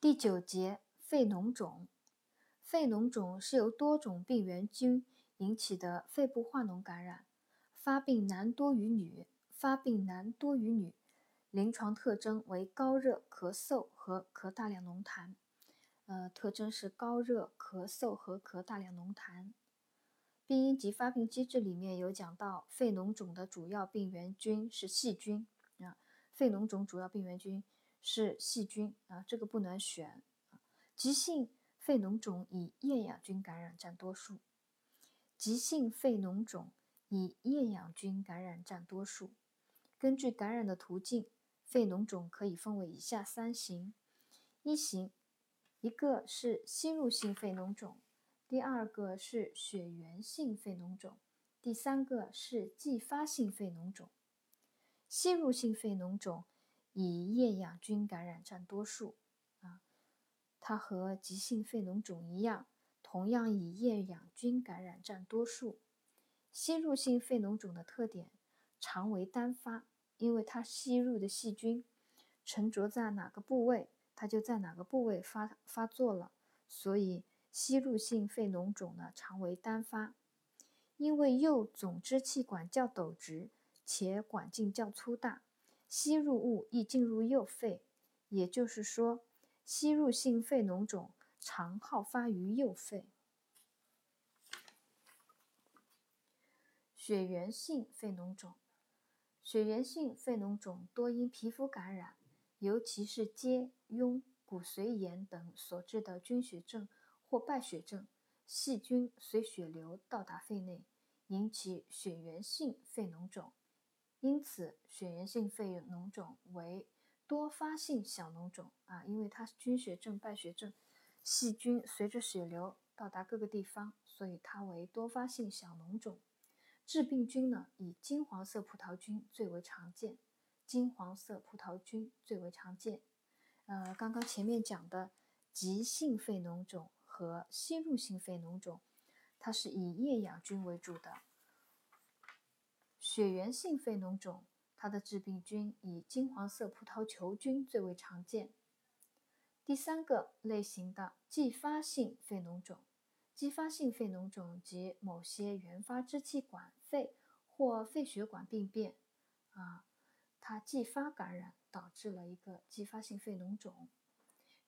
第九节肺脓肿，肺脓肿是由多种病原菌引起的肺部化脓感染，发病男多于女，发病男多于女，临床特征为高热、咳嗽和咳大量浓痰。呃，特征是高热、咳嗽和咳大量浓痰。病因及发病机制里面有讲到，肺脓肿的主要病原菌是细菌啊，肺脓肿主要病原菌。是细菌啊，这个不能选。急性肺脓肿以厌氧菌感染占多数。急性肺脓肿以厌氧菌感染占多数。根据感染的途径，肺脓肿可以分为以下三型：一型，一个是吸入性肺脓肿，第二个是血源性肺脓肿，第三个是继发性肺脓肿。吸入性肺脓肿。以厌氧菌感染占多数，啊，它和急性肺脓肿一样，同样以厌氧菌感染占多数。吸入性肺脓肿的特点，常为单发，因为它吸入的细菌沉着在哪个部位，它就在哪个部位发发作了，所以吸入性肺脓肿呢常为单发。因为右总支气管较陡直，且管径较粗大。吸入物易进入右肺，也就是说，吸入性肺脓肿常好发于右肺。血源性肺脓肿，血源性肺脓肿多因皮肤感染，尤其是疖、痈、骨髓炎等所致的菌血症或败血症，细菌随血流到达肺内，引起血源性肺脓肿。因此，血源性肺脓肿为多发性小脓肿啊，因为它是菌血症、败血症，细菌随着血流到达各个地方，所以它为多发性小脓肿。致病菌呢，以金黄色葡萄菌最为常见，金黄色葡萄菌最为常见。呃，刚刚前面讲的急性肺脓肿和吸入性肺脓肿，它是以厌氧菌为主的。血源性肺脓肿，它的致病菌以金黄色葡萄球菌最为常见。第三个类型的继发性肺脓肿，继发性肺脓肿及某些原发支气管肺或肺血管病变，啊，它继发感染导致了一个继发性肺脓肿。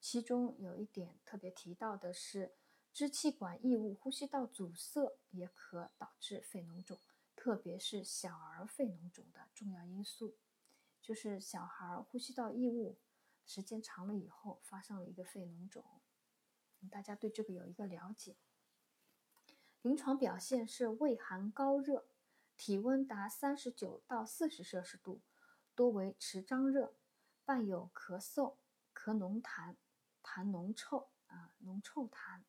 其中有一点特别提到的是，支气管异物呼吸道阻塞也可导致肺脓肿。特别是小儿肺脓肿的重要因素，就是小孩呼吸道异物时间长了以后发生了一个肺脓肿，大家对这个有一个了解。临床表现是畏寒高热，体温达三十九到四十摄氏度，多为持张热，伴有咳嗽、咳浓痰、痰浓臭啊，浓臭痰。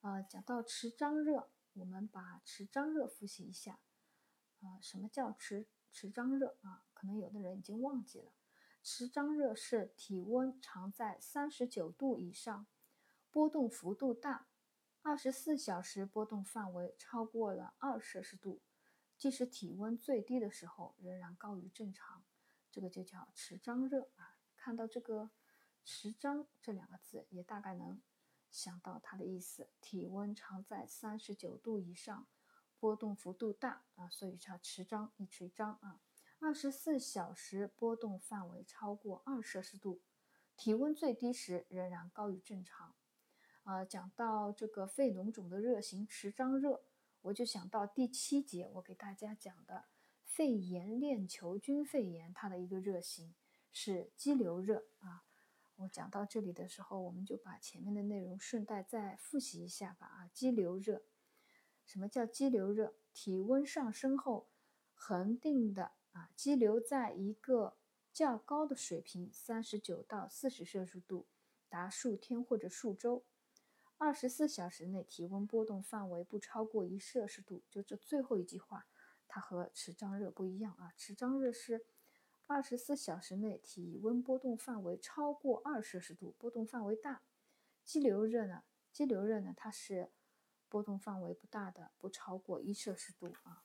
呃，讲到持张热，我们把持张热复习一下。啊，什么叫持持张热啊？可能有的人已经忘记了。持张热是体温常在三十九度以上，波动幅度大，二十四小时波动范围超过了二摄氏度，即使体温最低的时候仍然高于正常，这个就叫持张热啊。看到这个“持张”这两个字，也大概能想到它的意思：体温常在三十九度以上。波动幅度大啊，所以叫持张，一持张啊。二十四小时波动范围超过二摄氏度，体温最低时仍然高于正常。啊，讲到这个肺脓肿的热型持张热，我就想到第七节我给大家讲的肺炎链球菌肺炎，它的一个热型是肌瘤热啊。我讲到这里的时候，我们就把前面的内容顺带再复习一下吧啊，肌瘤热。什么叫肌瘤热？体温上升后，恒定的啊，肌瘤在一个较高的水平，三十九到四十摄氏度，达数天或者数周，二十四小时内体温波动范围不超过一摄氏度。就这最后一句话，它和持张热不一样啊。持张热是二十四小时内体温波动范围超过二摄氏度，波动范围大。肌瘤热呢？肌瘤热呢？它是。波动范围不大的，不超过一摄氏度啊。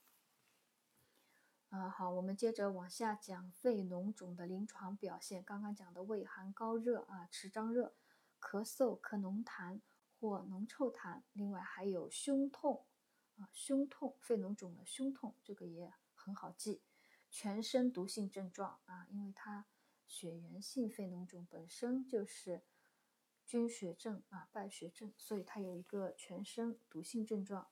啊，好，我们接着往下讲肺脓肿的临床表现。刚刚讲的畏寒高热啊，持张热，咳嗽、咳浓痰或浓臭痰，另外还有胸痛啊，胸痛、肺脓肿的胸痛，这个也很好记。全身毒性症状啊，因为它血源性肺脓肿本身就是菌血症啊，败血症，所以它有一个全身毒性症状。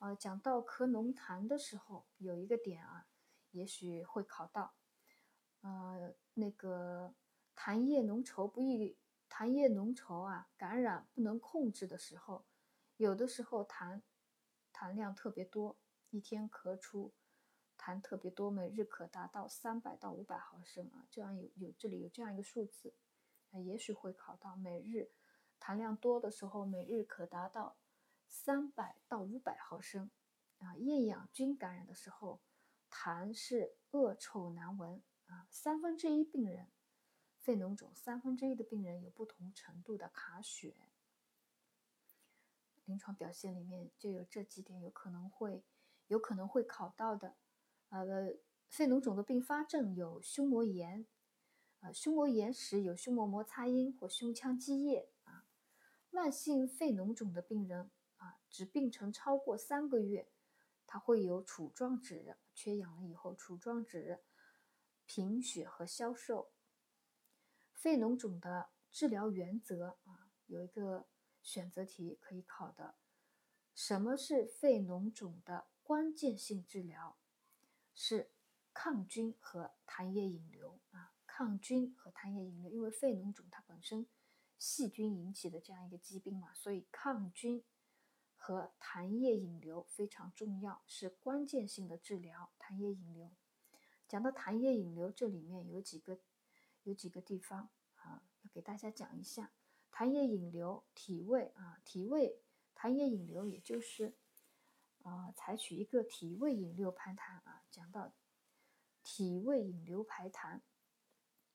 呃，讲到咳浓痰的时候，有一个点啊，也许会考到，呃，那个痰液浓稠不易，痰液浓稠啊，感染不能控制的时候，有的时候痰痰量特别多，一天咳出痰特别多，每日可达到三百到五百毫升啊，这样有有这里有这样一个数字，也许会考到每日痰量多的时候，每日可达到。三百到五百毫升，啊，厌氧菌感染的时候，痰是恶臭难闻啊。三分之一病人肺脓肿，三分之一的病人有不同程度的卡血。临床表现里面就有这几点，有可能会有可能会考到的。呃，肺脓肿的并发症有胸膜炎，胸膜炎时有胸膜摩擦音或胸腔积液啊。慢性肺脓肿的病人。啊，只病程超过三个月，它会有杵状指，缺氧了以后杵状指、贫血和消瘦。肺脓肿的治疗原则啊，有一个选择题可以考的：什么是肺脓肿的关键性治疗？是抗菌和痰液引，抗菌和痰液引流，因为肺脓肿它本身细菌引起的这样一个疾病嘛，所以抗菌。和痰液引流非常重要，是关键性的治疗。痰液引流，讲到痰液引流，这里面有几个有几个地方啊，要给大家讲一下。痰液引流，体位啊，体位痰液引流，也就是啊，采取一个体位引流排痰啊。讲到体位引流排痰，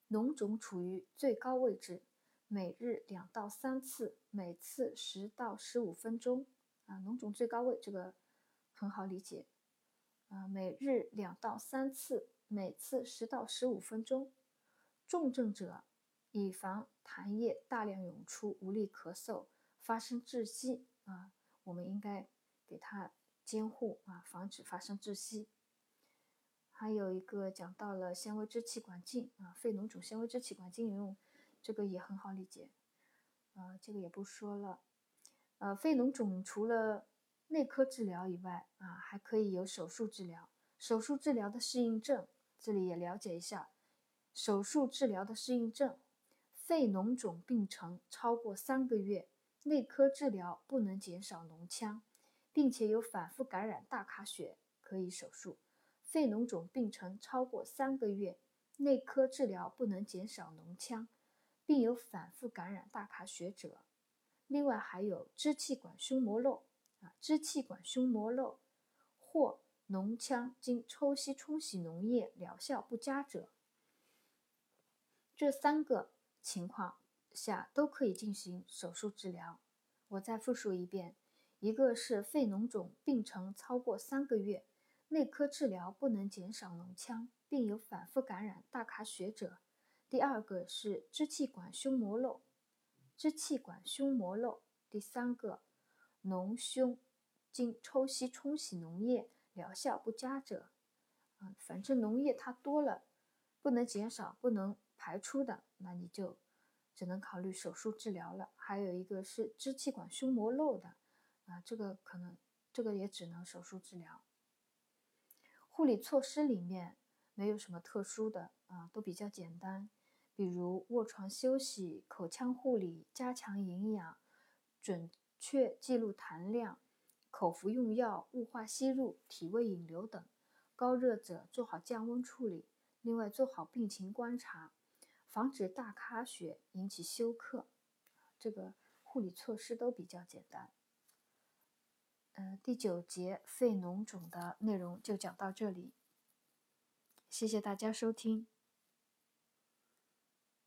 脓肿处于最高位置，每日两到三次，每次十到十五分钟。啊，脓肿最高位这个很好理解，啊，每日两到三次，每次十到十五分钟。重症者，以防痰液大量涌出，无力咳嗽，发生窒息啊，我们应该给他监护啊，防止发生窒息。还有一个讲到了纤维支气管镜啊，肺脓肿纤维支气管镜用，这个也很好理解，啊，这个也不说了。呃，肺脓肿除了内科治疗以外，啊，还可以有手术治疗。手术治疗的适应症，这里也了解一下。手术治疗的适应症：肺脓肿病程超过三个月，内科治疗不能减少脓腔，并且有反复感染大卡血，可以手术。肺脓肿病程超过三个月，内科治疗不能减少脓腔，并有反复感染大卡血者。另外还有支气管胸膜漏啊，支气管胸膜漏或脓腔经抽吸冲洗脓液疗效不佳者，这三个情况下都可以进行手术治疗。我再复述一遍：一个是肺脓肿病程超过三个月，内科治疗不能减少脓腔，并有反复感染大卡血者；第二个是支气管胸膜漏。支气管胸膜漏，第三个，脓胸经抽吸冲洗脓液疗效不佳者，啊，反正脓液它多了，不能减少，不能排出的，那你就只能考虑手术治疗了。还有一个是支气管胸膜漏的，啊，这个可能这个也只能手术治疗。护理措施里面没有什么特殊的，啊，都比较简单。比如卧床休息、口腔护理、加强营养、准确记录痰量、口服用药、雾化吸入、体位引流等。高热者做好降温处理，另外做好病情观察，防止大卡血引起休克。这个护理措施都比较简单。第九节肺脓肿的内容就讲到这里，谢谢大家收听。